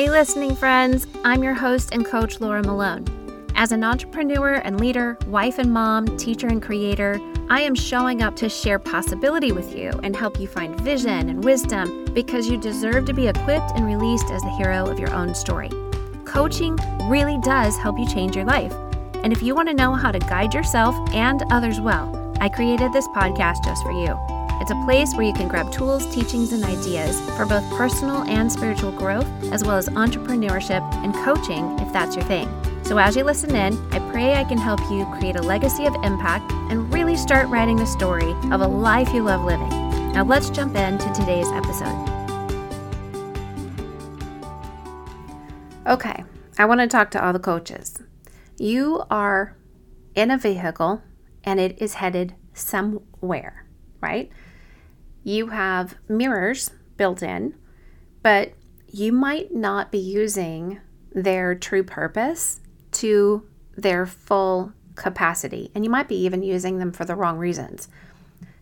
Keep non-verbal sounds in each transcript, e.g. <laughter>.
Hey, listening friends, I'm your host and coach, Laura Malone. As an entrepreneur and leader, wife and mom, teacher and creator, I am showing up to share possibility with you and help you find vision and wisdom because you deserve to be equipped and released as the hero of your own story. Coaching really does help you change your life. And if you want to know how to guide yourself and others well, I created this podcast just for you. It's a place where you can grab tools, teachings, and ideas for both personal and spiritual growth, as well as entrepreneurship and coaching if that's your thing. So, as you listen in, I pray I can help you create a legacy of impact and really start writing the story of a life you love living. Now, let's jump into today's episode. Okay, I want to talk to all the coaches. You are in a vehicle and it is headed somewhere, right? You have mirrors built in, but you might not be using their true purpose to their full capacity. And you might be even using them for the wrong reasons.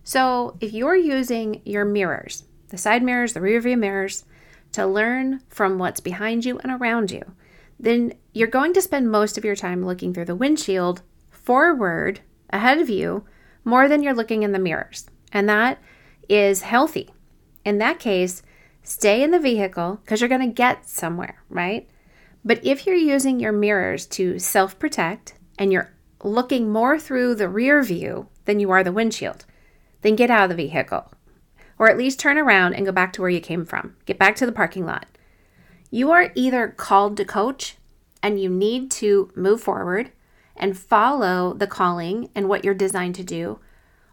So if you're using your mirrors, the side mirrors, the rear view mirrors, to learn from what's behind you and around you, then you're going to spend most of your time looking through the windshield forward ahead of you more than you're looking in the mirrors. And that is healthy. In that case, stay in the vehicle because you're going to get somewhere, right? But if you're using your mirrors to self protect and you're looking more through the rear view than you are the windshield, then get out of the vehicle. Or at least turn around and go back to where you came from. Get back to the parking lot. You are either called to coach and you need to move forward and follow the calling and what you're designed to do,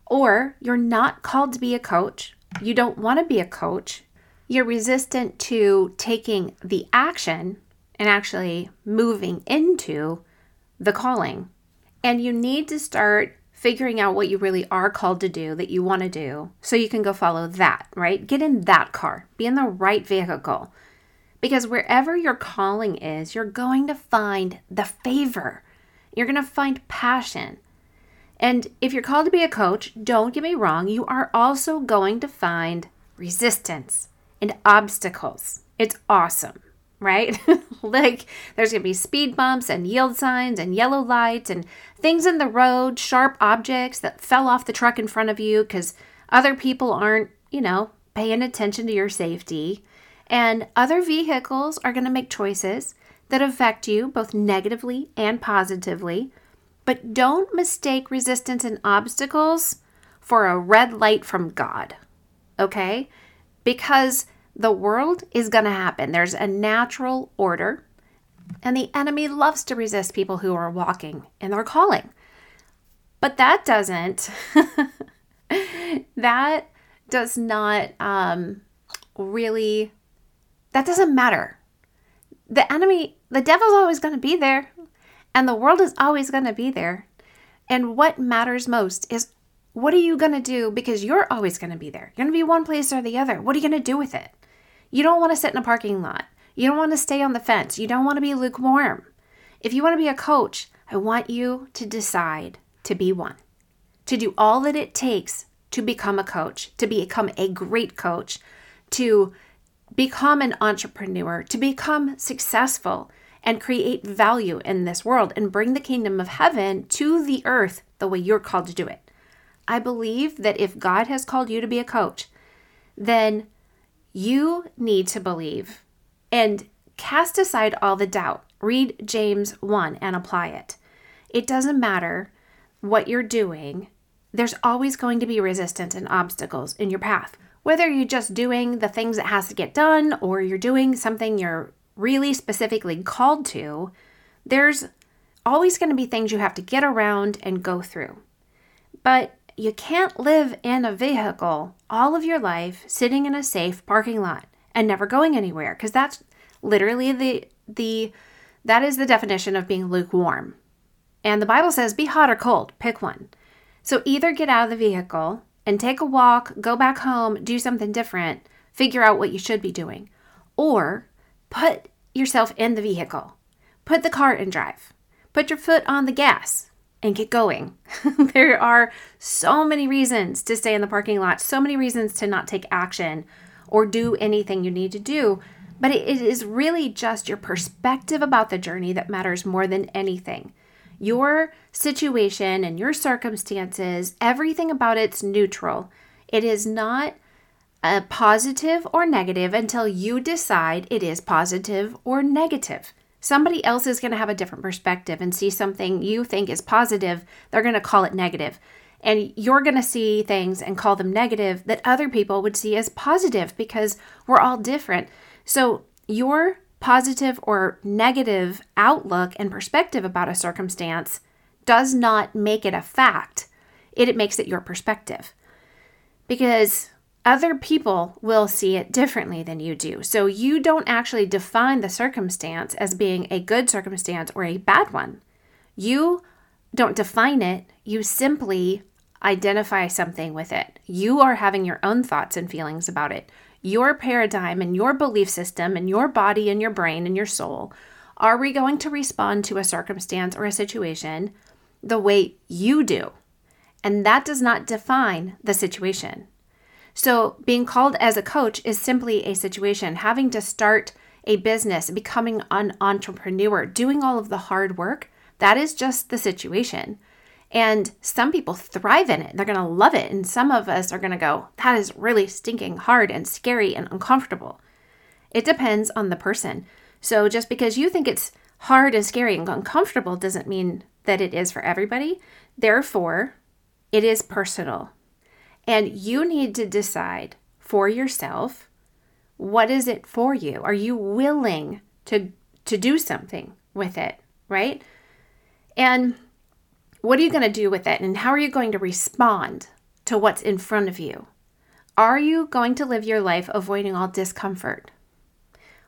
or you're not called to be a coach, you don't want to be a coach, you're resistant to taking the action and actually moving into the calling. And you need to start figuring out what you really are called to do that you want to do so you can go follow that, right? Get in that car, be in the right vehicle. Because wherever your calling is, you're going to find the favor. You're going to find passion. And if you're called to be a coach, don't get me wrong, you are also going to find resistance and obstacles. It's awesome, right? <laughs> like there's going to be speed bumps and yield signs and yellow lights and things in the road, sharp objects that fell off the truck in front of you because other people aren't, you know, paying attention to your safety. And other vehicles are going to make choices that affect you both negatively and positively but don't mistake resistance and obstacles for a red light from God, okay? Because the world is going to happen. There's a natural order, and the enemy loves to resist people who are walking in their calling. But that doesn't, <laughs> that does not um, really, that doesn't matter. The enemy, the devil's always going to be there. And the world is always going to be there. And what matters most is what are you going to do because you're always going to be there. You're going to be one place or the other. What are you going to do with it? You don't want to sit in a parking lot. You don't want to stay on the fence. You don't want to be lukewarm. If you want to be a coach, I want you to decide to be one, to do all that it takes to become a coach, to become a great coach, to become an entrepreneur, to become successful, and create value in this world and bring the kingdom of heaven to the earth the way you're called to do it. I believe that if God has called you to be a coach, then you need to believe and cast aside all the doubt. Read James 1 and apply it. It doesn't matter what you're doing, there's always going to be resistance and obstacles in your path. Whether you're just doing the things that has to get done or you're doing something you're really specifically called to, there's always going to be things you have to get around and go through. But you can't live in a vehicle all of your life sitting in a safe parking lot and never going anywhere because that's literally the the that is the definition of being lukewarm. And the Bible says be hot or cold, pick one. So either get out of the vehicle and take a walk, go back home, do something different, figure out what you should be doing, or Put yourself in the vehicle. Put the car in drive. Put your foot on the gas and get going. <laughs> there are so many reasons to stay in the parking lot, so many reasons to not take action or do anything you need to do. But it is really just your perspective about the journey that matters more than anything. Your situation and your circumstances, everything about it's neutral. It is not a positive or negative until you decide it is positive or negative. Somebody else is going to have a different perspective and see something you think is positive, they're going to call it negative. And you're going to see things and call them negative that other people would see as positive because we're all different. So, your positive or negative outlook and perspective about a circumstance does not make it a fact, it, it makes it your perspective. Because other people will see it differently than you do. So you don't actually define the circumstance as being a good circumstance or a bad one. You don't define it, you simply identify something with it. You are having your own thoughts and feelings about it your paradigm and your belief system and your body and your brain and your soul, are we going to respond to a circumstance or a situation the way you do? And that does not define the situation. So, being called as a coach is simply a situation. Having to start a business, becoming an entrepreneur, doing all of the hard work, that is just the situation. And some people thrive in it. They're going to love it. And some of us are going to go, that is really stinking hard and scary and uncomfortable. It depends on the person. So just because you think it's hard and scary and uncomfortable doesn't mean that it is for everybody. Therefore, it is personal. And you need to decide for yourself what is it for you? Are you willing to to do something with it, right? And what are you going to do with it? And how are you going to respond to what's in front of you? Are you going to live your life avoiding all discomfort?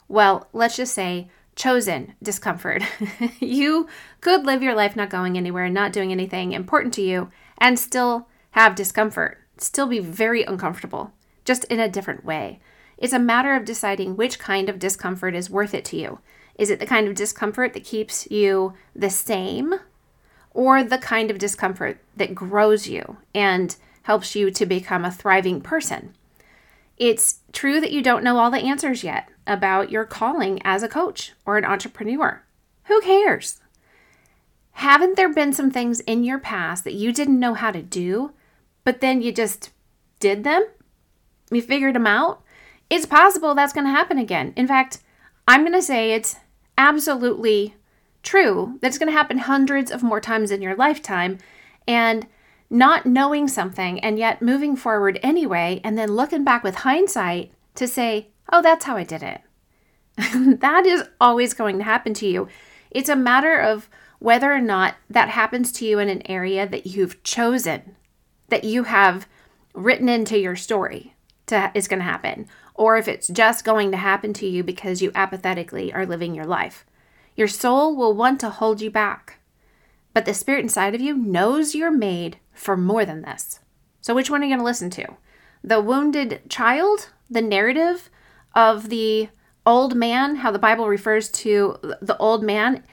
Well, let's just say chosen discomfort. <laughs> you could live your life not going anywhere, not doing anything important to you, and still have discomfort, still be very uncomfortable, just in a different way. It's a matter of deciding which kind of discomfort is worth it to you. Is it the kind of discomfort that keeps you the same or the kind of discomfort that grows you and helps you to become a thriving person. It's true that you don't know all the answers yet about your calling as a coach or an entrepreneur. Who cares? Haven't there been some things in your past that you didn't know how to do, but then you just did them? You figured them out? It's possible that's going to happen again. In fact, I'm going to say it's absolutely true, that's going to happen hundreds of more times in your lifetime. And not knowing something and yet moving forward anyway, and then looking back with hindsight to say, oh, that's how I did it. <laughs> that is always going to happen to you. It's a matter of whether or not that happens to you in an area that you've chosen, that you have written into your story to, is going to happen, or if it's just going to happen to you because you apathetically are living your life. Your soul will want to hold you back. But the spirit inside of you knows you're made for more than this. So, which one are you going to listen to? The wounded child, the narrative of the old man, how the Bible refers to the old man?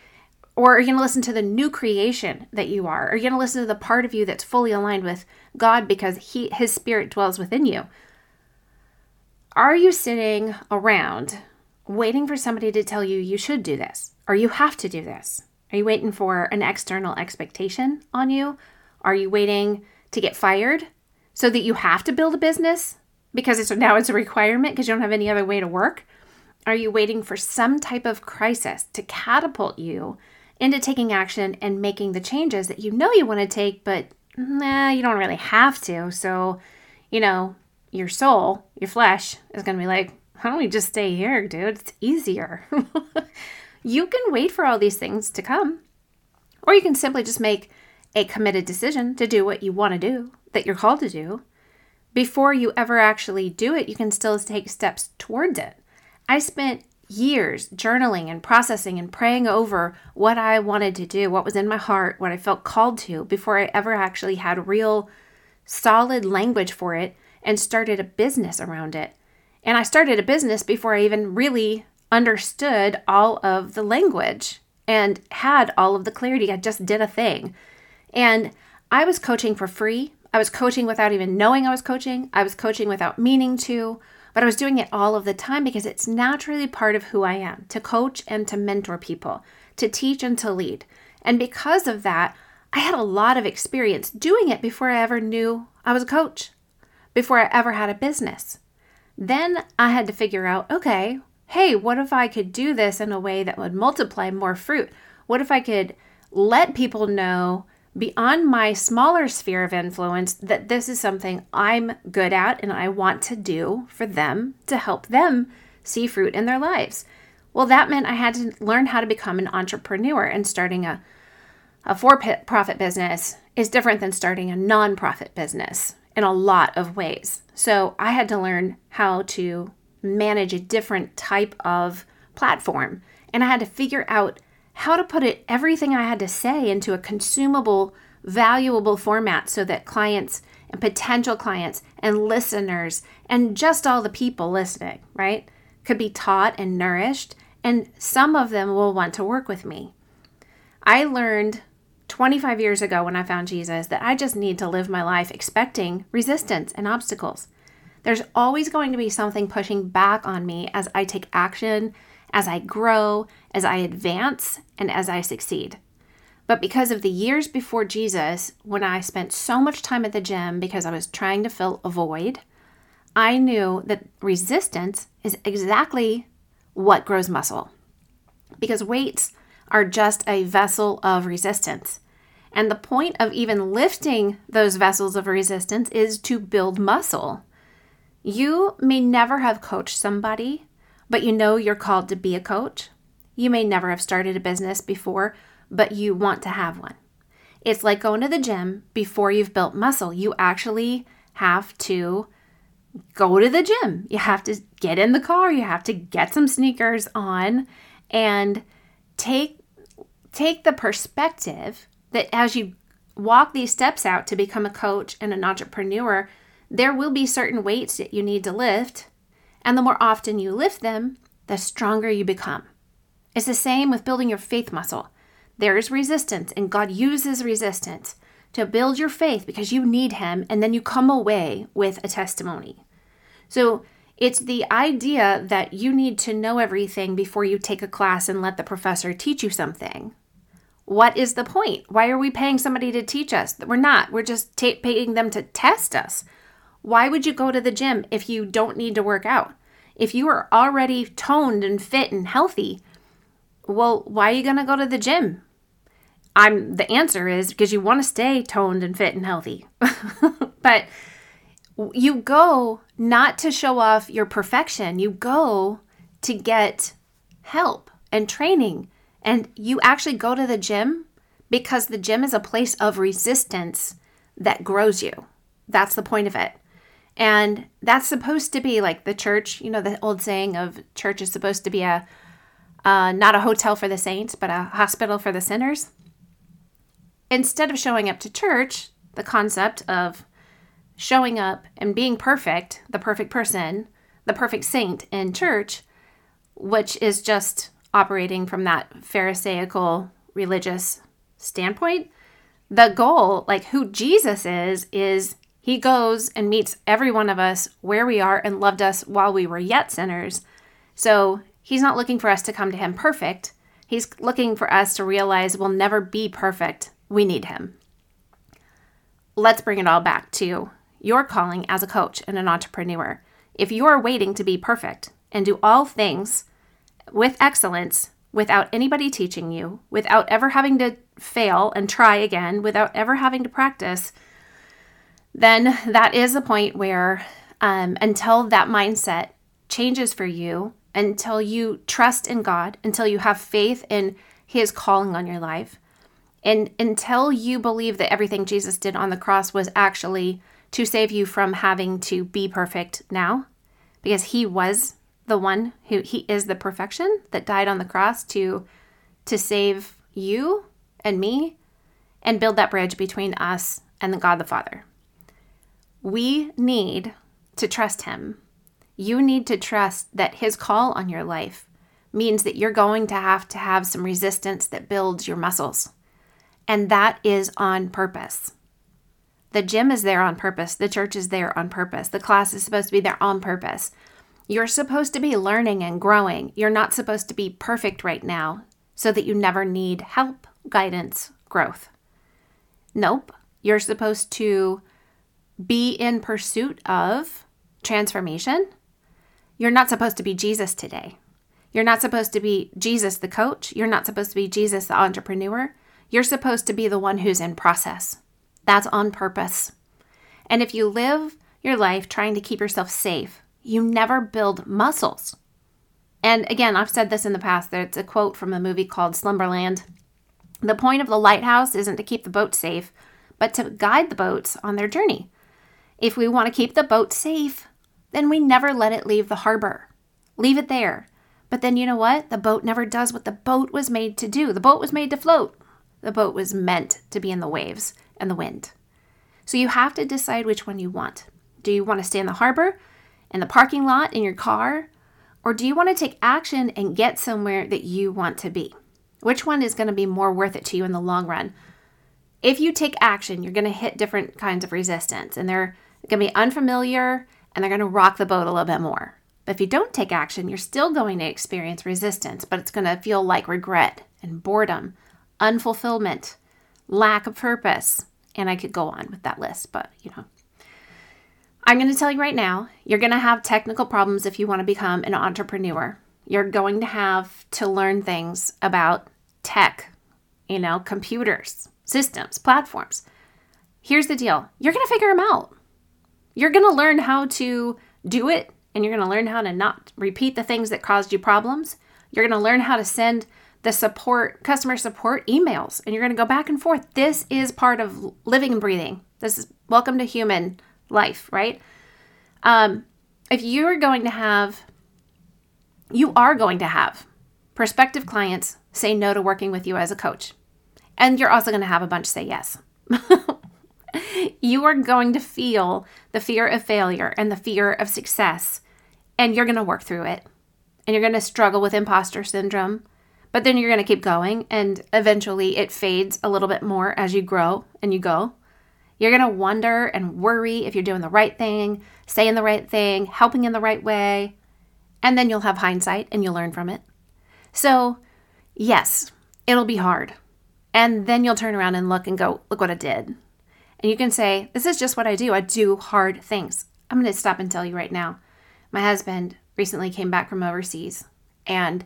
Or are you going to listen to the new creation that you are? Are you going to listen to the part of you that's fully aligned with God because he, His Spirit dwells within you? Are you sitting around waiting for somebody to tell you you should do this? Or you have to do this? Are you waiting for an external expectation on you? Are you waiting to get fired so that you have to build a business because it's now it's a requirement because you don't have any other way to work? Are you waiting for some type of crisis to catapult you into taking action and making the changes that you know you want to take, but nah, you don't really have to? So, you know, your soul, your flesh is going to be like, why don't we just stay here, dude? It's easier. <laughs> You can wait for all these things to come, or you can simply just make a committed decision to do what you want to do, that you're called to do. Before you ever actually do it, you can still take steps towards it. I spent years journaling and processing and praying over what I wanted to do, what was in my heart, what I felt called to, before I ever actually had real solid language for it and started a business around it. And I started a business before I even really understood all of the language and had all of the clarity. I just did a thing. And I was coaching for free. I was coaching without even knowing I was coaching. I was coaching without meaning to. But I was doing it all of the time because it's naturally part of who I am to coach and to mentor people, to teach and to lead. And because of that, I had a lot of experience doing it before I ever knew I was a coach, before I ever had a business. Then I had to figure out okay, hey, what if I could do this in a way that would multiply more fruit? What if I could let people know beyond my smaller sphere of influence that this is something I'm good at and I want to do for them to help them see fruit in their lives? Well, that meant I had to learn how to become an entrepreneur and starting a a for profit business is different than starting a non-profit business in a lot of ways. So I had to learn how to manage a different type of platform. And I had to figure out how to put it everything I had to say into a consumable, valuable format so that clients and potential clients and listeners and just all the people listening, right, could be taught and nourished. And some of them will want to work with me. I learned 25 years ago when I found Jesus that I just need to live my life expecting resistance and obstacles. There's always going to be something pushing back on me as I take action, as I grow, as I advance, and as I succeed. But because of the years before Jesus, when I spent so much time at the gym because I was trying to fill a void, I knew that resistance is exactly what grows muscle. Because weights are just a vessel of resistance. And the point of even lifting those vessels of resistance is to build muscle. You may never have coached somebody, but you know you're called to be a coach. You may never have started a business before, but you want to have one. It's like going to the gym before you've built muscle. You actually have to go to the gym. You have to get in the car, you have to get some sneakers on and take take the perspective that as you walk these steps out to become a coach and an entrepreneur, there will be certain weights that you need to lift. And the more often you lift them, the stronger you become. It's the same with building your faith muscle. There is resistance, and God uses resistance to build your faith because you need Him, and then you come away with a testimony. So it's the idea that you need to know everything before you take a class and let the professor teach you something. What is the point? Why are we paying somebody to teach us? We're not. We're just t- paying them to test us. Why would you go to the gym if you don't need to work out? If you are already toned and fit and healthy, well, why are you going to go to the gym? I'm the answer is because you want to stay toned and fit and healthy. <laughs> but you go not to show off your perfection. You go to get help and training and you actually go to the gym because the gym is a place of resistance that grows you. That's the point of it. And that's supposed to be like the church, you know, the old saying of church is supposed to be a uh, not a hotel for the saints, but a hospital for the sinners. Instead of showing up to church, the concept of showing up and being perfect, the perfect person, the perfect saint in church, which is just operating from that Pharisaical religious standpoint. The goal, like who Jesus is, is he goes and meets every one of us where we are and loved us while we were yet sinners. So he's not looking for us to come to him perfect. He's looking for us to realize we'll never be perfect. We need him. Let's bring it all back to your calling as a coach and an entrepreneur. If you are waiting to be perfect and do all things with excellence without anybody teaching you, without ever having to fail and try again, without ever having to practice, then that is a point where um, until that mindset changes for you, until you trust in God, until you have faith in His calling on your life, and until you believe that everything Jesus did on the cross was actually to save you from having to be perfect now, because He was the one who he is the perfection that died on the cross to to save you and me and build that bridge between us and the God the Father. We need to trust him. You need to trust that his call on your life means that you're going to have to have some resistance that builds your muscles. And that is on purpose. The gym is there on purpose. The church is there on purpose. The class is supposed to be there on purpose You're supposed to be learning and growing. You're not supposed to be perfect right now so that you never need help, guidance, growth. Nope. You're supposed to be in pursuit of transformation. You're not supposed to be Jesus today. You're not supposed to be Jesus the coach. You're not supposed to be Jesus the entrepreneur. You're supposed to be the one who's in process. That's on purpose. And if you live your life trying to keep yourself safe, you never build muscles. And again, I've said this in the past. There's a quote from a movie called Slumberland. The point of the lighthouse isn't to keep the boat safe, but to guide the boats on their journey. If we want to keep the boat safe, then we never let it leave the harbor. Leave it there. But then you know what? The boat never does what the boat was made to do. The boat was made to float. The boat was meant to be in the waves and the wind. So you have to decide which one you want. Do you want to stay in the harbor, in the parking lot, in your car? Or do you want to take action and get somewhere that you want to be? Which one is going to be more worth it to you in the long run? If you take action, you're going to hit different kinds of resistance and they're going to be unfamiliar and they're going to rock the boat a little bit more. But if you don't take action, you're still going to experience resistance, but it's going to feel like regret and boredom, unfulfillment, lack of purpose. And I could go on with that list, but you know. I'm going to tell you right now, you're going to have technical problems if you want to become an entrepreneur. You're going to have to learn things about tech, you know, computers, systems, platforms. Here's the deal you're going to figure them out. You're going to learn how to do it and you're going to learn how to not repeat the things that caused you problems. You're going to learn how to send the support, customer support emails, and you're going to go back and forth. This is part of living and breathing. This is welcome to human life, right? Um, if you're going to have, you are going to have prospective clients say no to working with you as a coach. And you're also going to have a bunch say yes. <laughs> <laughs> you are going to feel the fear of failure and the fear of success, and you're going to work through it. And you're going to struggle with imposter syndrome, but then you're going to keep going, and eventually it fades a little bit more as you grow and you go. You're going to wonder and worry if you're doing the right thing, saying the right thing, helping in the right way, and then you'll have hindsight and you'll learn from it. So, yes, it'll be hard. And then you'll turn around and look and go, look what I did. And you can say, This is just what I do. I do hard things. I'm going to stop and tell you right now. My husband recently came back from overseas and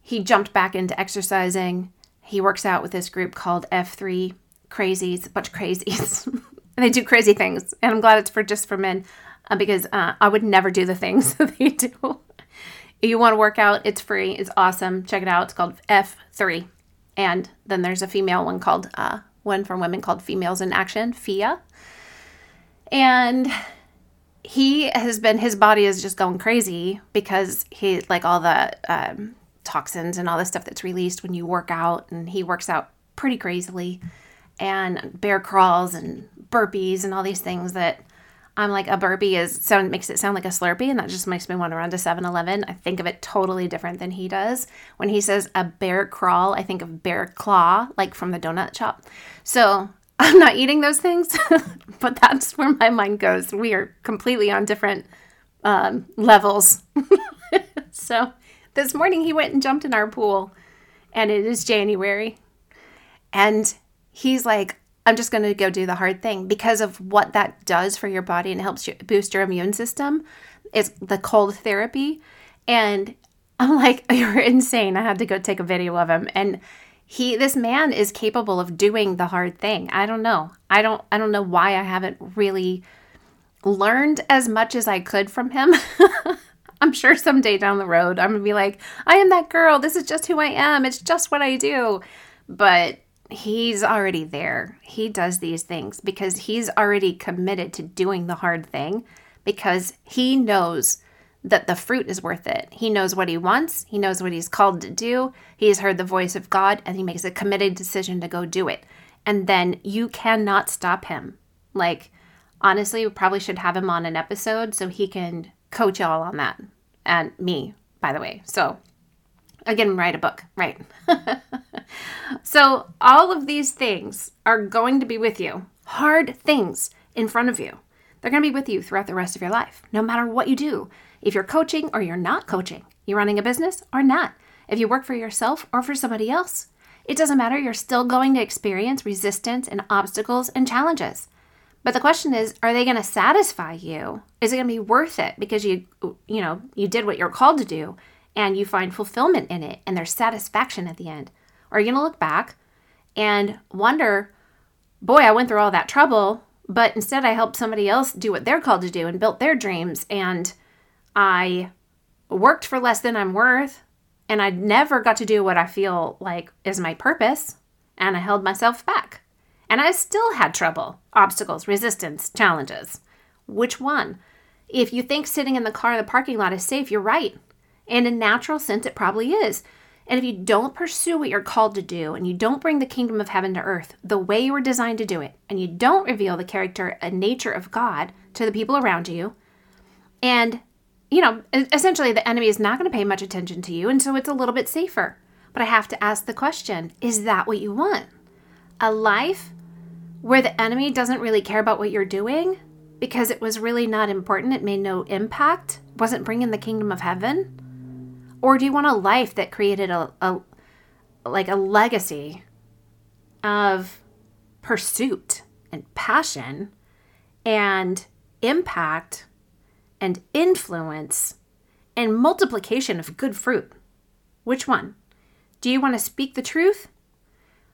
he jumped back into exercising. He works out with this group called F3 Crazies, a bunch of crazies. and <laughs> they do crazy things. And I'm glad it's for just for men uh, because uh, I would never do the things <laughs> that they do. if you want to work out, it's free. It's awesome. Check it out. It's called F3. And then there's a female one called uh, one from women called Females in Action, FIA. And he has been, his body is just going crazy because he, like all the um, toxins and all the stuff that's released when you work out, and he works out pretty crazily and bear crawls and burpees and all these things that I'm like a burpee is sound makes it sound like a Slurpee, and that just makes me want to run to 7-Eleven. I think of it totally different than he does. When he says a bear crawl, I think of bear claw, like from the donut shop. So <laughs> I'm not eating those things, <laughs> but that's where my mind goes. We are completely on different um, levels. <laughs> so this morning he went and jumped in our pool, and it is January, and he's like, I'm just going to go do the hard thing because of what that does for your body and helps you boost your immune system. Is the cold therapy. And I'm <laughs> like, you're insane. I had to go take a video of him. And he this man is capable of doing the hard thing. I don't know. I don't I don't know why I haven't really learned as much as I could from him. <laughs> I'm sure someday down the road I'm going to be like, I am that girl. This is just who I am. It's just what I do. But he's already there. He does these things because he's already committed to doing the hard thing because he knows that the fruit is worth it. He knows what he wants, he knows what he's called to do. He's heard the voice of God and he makes a committed decision to go do it. And then you cannot stop him. Like, honestly, we probably should have him on an episode so he can coach y'all on that. And me, by the way. So, again, write a book, right? <laughs> so, all of these things are going to be with you, hard things in front of you. They're going to be with you throughout the rest of your life, no matter what you do. if you're coaching or you're not coaching, you're running a business or not, if you work for yourself or for somebody else. It doesn't matter, you're still going to experience resistance and obstacles and challenges. But the question is, are they going to satisfy you? Is it going to be worth it because you you know, you did what you're called to do and you find fulfillment in it and there's satisfaction at the end? Or are you going to look back and wonder, boy, I went through all that trouble, but instead I helped somebody else do what they're called to do and built their dreams and I worked for less than I'm worth and I never got to do what I feel like is my purpose and I held myself back. And I still had trouble, obstacles, resistance, challenges. Which one? If you think sitting in the car in the parking lot is safe, you're right. And in a natural sense, it probably is. And if you don't pursue what you're called to do, and you don't bring the kingdom of heaven to earth the way you were designed to do it, and you don't reveal the character and nature of God to the people around you, and you know, essentially the enemy is not going to pay much attention to you, and so it's a little bit safer. But I have to ask the question is that what you want? A life where the enemy doesn't really care about what you're doing because it was really not important, it made no impact, wasn't bringing the kingdom of heaven? Or do you want a life that created a, a like a legacy of pursuit and passion and impact and influence and multiplication of good fruit? Which one? Do you want to speak the truth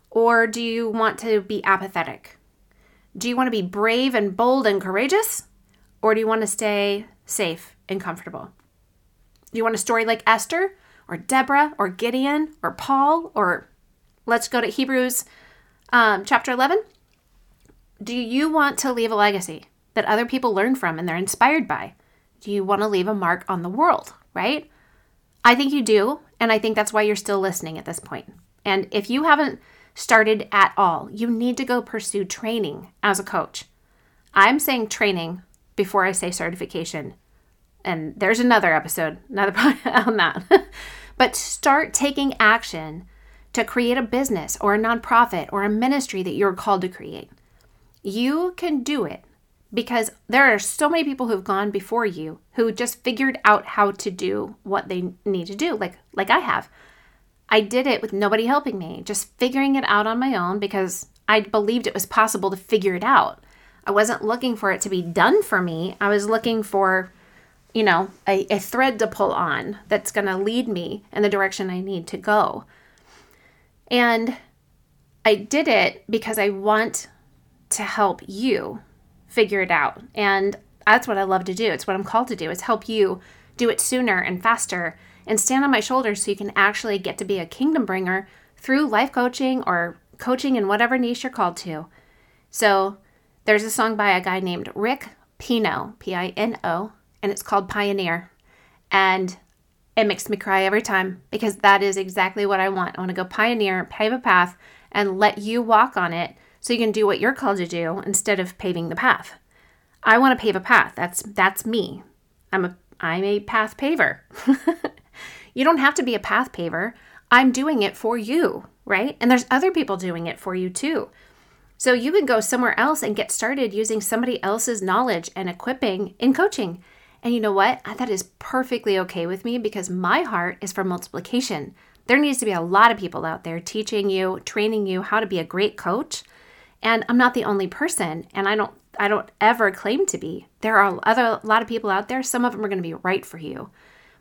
or do you want to be apathetic? Do you want to be brave and bold and courageous? Or do you want to stay safe and comfortable? Do you want a story like Esther or Deborah or Gideon or Paul or let's go to Hebrews um, chapter 11? Do you want to leave a legacy that other people learn from and they're inspired by? Do you want to leave a mark on the world, right? I think you do. And I think that's why you're still listening at this point. And if you haven't started at all, you need to go pursue training as a coach. I'm saying training before I say certification. And there's another episode, another <laughs> on that. <laughs> but start taking action to create a business or a nonprofit or a ministry that you're called to create. You can do it because there are so many people who've gone before you who just figured out how to do what they need to do like like I have. I did it with nobody helping me, just figuring it out on my own because I believed it was possible to figure it out. I wasn't looking for it to be done for me. I was looking for, you know, a, a thread to pull on that's going to lead me in the direction I need to go. And I did it because I want to help you figure it out. And that's what I love to do. It's what I'm called to do. Is help you do it sooner and faster and stand on my shoulders so you can actually get to be a kingdom bringer through life coaching or coaching in whatever niche you're called to. So there's a song by a guy named Rick Pino, P I N O, and it's called Pioneer. And it makes me cry every time because that is exactly what I want. I want to go pioneer, pave a path, and let you walk on it so you can do what you're called to do instead of paving the path. I want to pave a path. That's that's me. I'm a I'm a path paver. <laughs> You don't have to be a path paver. I'm doing it for you, right? And there's other people doing it for you too. So you can go somewhere else and get started using somebody else's knowledge and equipping in coaching. And you know what? That is perfectly okay with me because my heart is for multiplication. There needs to be a lot of people out there teaching you, training you how to be a great coach. And I'm not the only person, and I don't I don't ever claim to be. There are other a lot of people out there. Some of them are going to be right for you.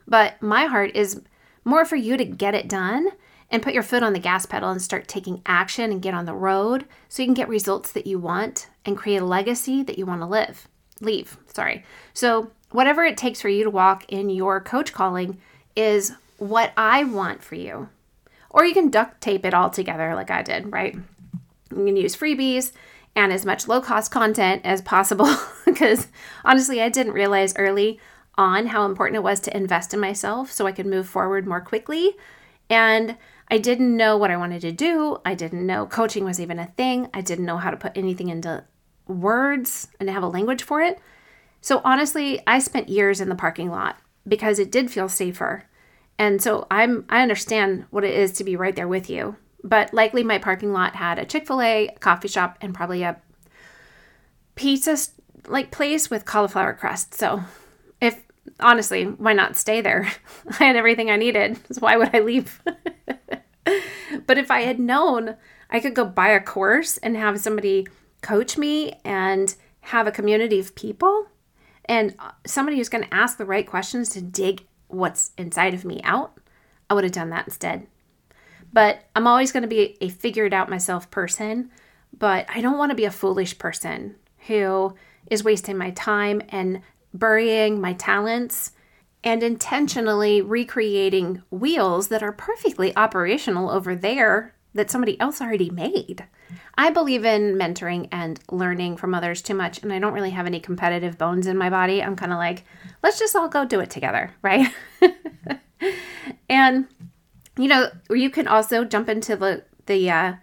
But my heart is more for you to get it done and put your foot on the gas pedal and start taking action and get on the road so you can get results that you want and create a legacy that you want to live. Leave, sorry. So, whatever it takes for you to walk in your coach calling is what I want for you. Or you can duct tape it all together like I did, right? You can use freebies and as much low cost content as possible <laughs> because honestly, I didn't realize early on how important it was to invest in myself so I could move forward more quickly. And I didn't know what I wanted to do. I didn't know coaching was even a thing. I didn't know how to put anything into words and have a language for it. So honestly, I spent years in the parking lot because it did feel safer. And so I'm I understand what it is to be right there with you. But likely my parking lot had a Chick-fil-A, a coffee shop, and probably a pizza like place with cauliflower crust. So if honestly, why not stay there? <laughs> I had everything I needed. So why would I leave? <laughs> but if I had known I could go buy a course and have somebody coach me and have a community of people and uh, somebody who's going to ask the right questions to dig what's inside of me out, I would have done that instead. But I'm always going to be a figured out myself person, but I don't want to be a foolish person who is wasting my time and burying my talents and intentionally recreating wheels that are perfectly operational over there that somebody else already made. I believe in mentoring and learning from others too much, and I don't really have any competitive bones in my body. I'm kind of like, let's just all go do it together, <laughs> right? and you know, you can also jump into the the uh,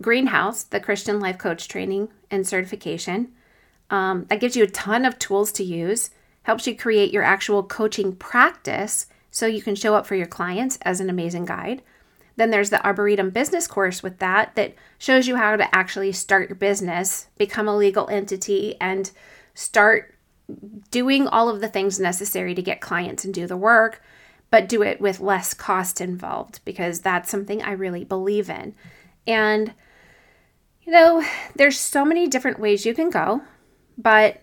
greenhouse, the Christian Life Coach training and certification. Um, that gives you a ton of tools to use, helps you create your actual coaching practice so you can show up for your clients as an amazing guide. Then there's the Arboretum business course with that that shows you how to actually start your business, become a legal entity, and start doing all of the things necessary to get clients and do the work, but do it with less cost involved because that's something I really believe in. And, you know, there's so many different ways you can go. But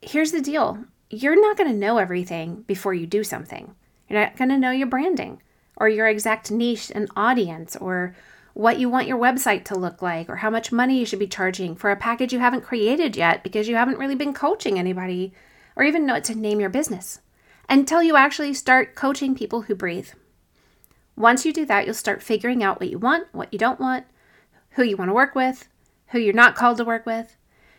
here's the deal you're not going to know everything before you do something. You're not going to know your branding or your exact niche and audience or what you want your website to look like or how much money you should be charging for a package you haven't created yet because you haven't really been coaching anybody or even know what to name your business until you actually start coaching people who breathe. Once you do that, you'll start figuring out what you want, what you don't want, who you want to work with, who you're not called to work with,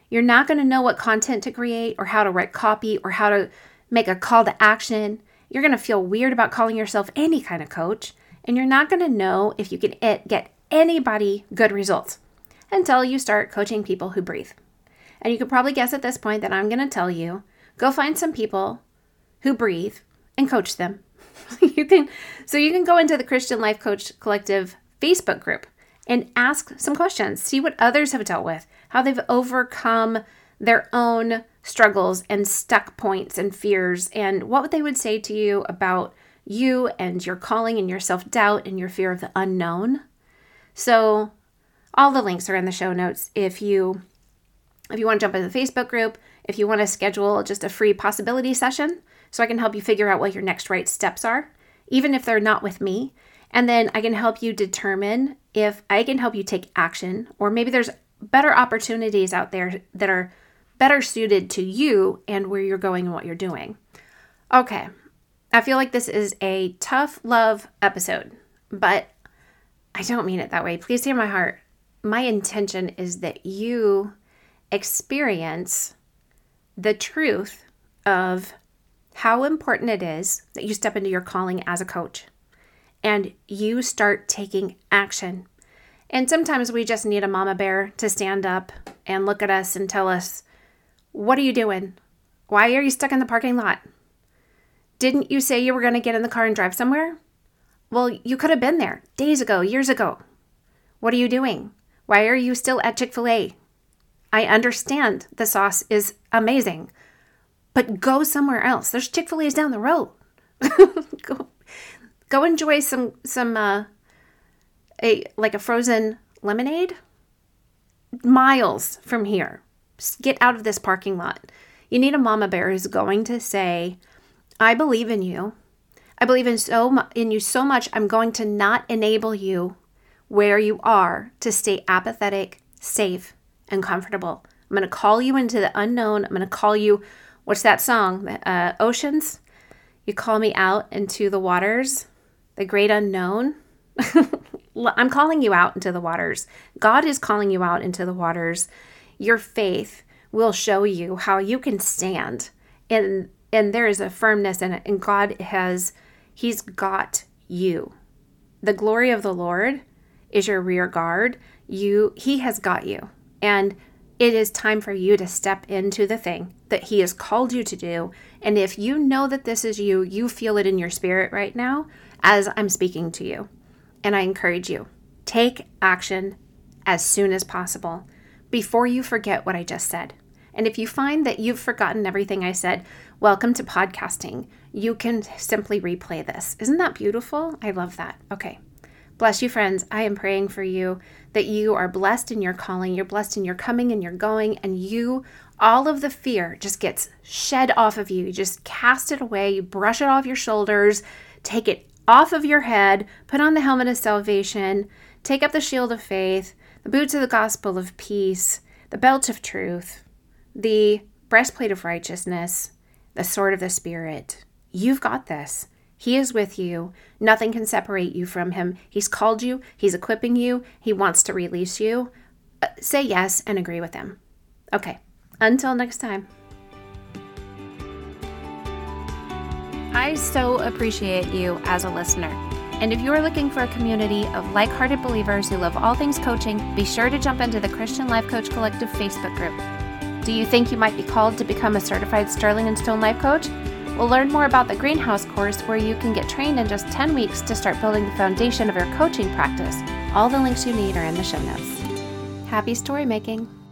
you're not going to know what content to create or how to write copy or how to make a call to action. You're going to feel weird about calling yourself any kind of coach, and you're not going to know if you can get anybody good results until you start coaching people who breathe. And you could probably guess at this point that I'm going to tell you go find some people who breathe and coach them. <laughs> you can so you can go into the Christian Life Coach Collective Facebook group and ask some questions. See what others have dealt with, how they've overcome their own struggles and stuck points and fears, and what they would say to you about you and your calling and your self doubt and your fear of the unknown. So, all the links are in the show notes if you if you want to jump into the Facebook group, if you want to schedule just a free possibility session so I can help you figure out what your next right steps are, even if they're not with me. And then I can help you determine if I can help you take action, or maybe there's better opportunities out there that are better suited to you and where you're going and what you're doing. Okay, I feel like this is a tough love episode, but I don't mean it that way. Please hear my heart. My intention is that you experience the truth of how important it is that you step into your calling as a coach and you start taking action. And sometimes we just need a mama bear to stand up and look at us and tell us, What are you doing? Why are you stuck in the parking lot? Didn't you say you were going to get in the car and drive somewhere? Well, you could have been there days ago, years ago. What are you doing? Why are you still at Chick fil A? I understand the sauce is amazing, but go somewhere else. There's Chick fil A's down the road. <laughs> go, go enjoy some some uh, a like a frozen lemonade miles from here. Get out of this parking lot. You need a mama bear who's going to say, "I believe in you. I believe in so mu- in you so much. I'm going to not enable you where you are to stay apathetic, safe, and comfortable. I'm going to call you into the unknown. I'm going to call you. What's that song? Uh, Oceans. You call me out into the waters the great unknown. <laughs> I'm calling you out into the waters. God is calling you out into the waters. Your faith will show you how you can stand. And and there is a firmness in it. And God has He's got you. The glory of the Lord is your rear guard. You He has got you. And it is time for you to step into the thing that He has called you to do. And if you know that this is you, you feel it in your spirit right now, as I'm speaking to you. And I encourage you take action as soon as possible before you forget what I just said. And if you find that you've forgotten everything I said, welcome to podcasting. You can simply replay this. Isn't that beautiful? I love that. Okay. Bless you, friends. I am praying for you that you are blessed in your calling, you're blessed in your coming and your going, and you, all of the fear just gets shed off of you. You just cast it away, you brush it off your shoulders, take it off of your head, put on the helmet of salvation, take up the shield of faith, the boots of the gospel of peace, the belt of truth, the breastplate of righteousness, the sword of the Spirit. You've got this. He is with you. Nothing can separate you from Him. He's called you, He's equipping you, He wants to release you. Uh, say yes and agree with Him. Okay, until next time. I so appreciate you as a listener. And if you are looking for a community of like hearted believers who love all things coaching, be sure to jump into the Christian Life Coach Collective Facebook group. Do you think you might be called to become a certified Sterling and Stone Life Coach? We'll learn more about the Greenhouse course where you can get trained in just 10 weeks to start building the foundation of your coaching practice. All the links you need are in the show notes. Happy story making!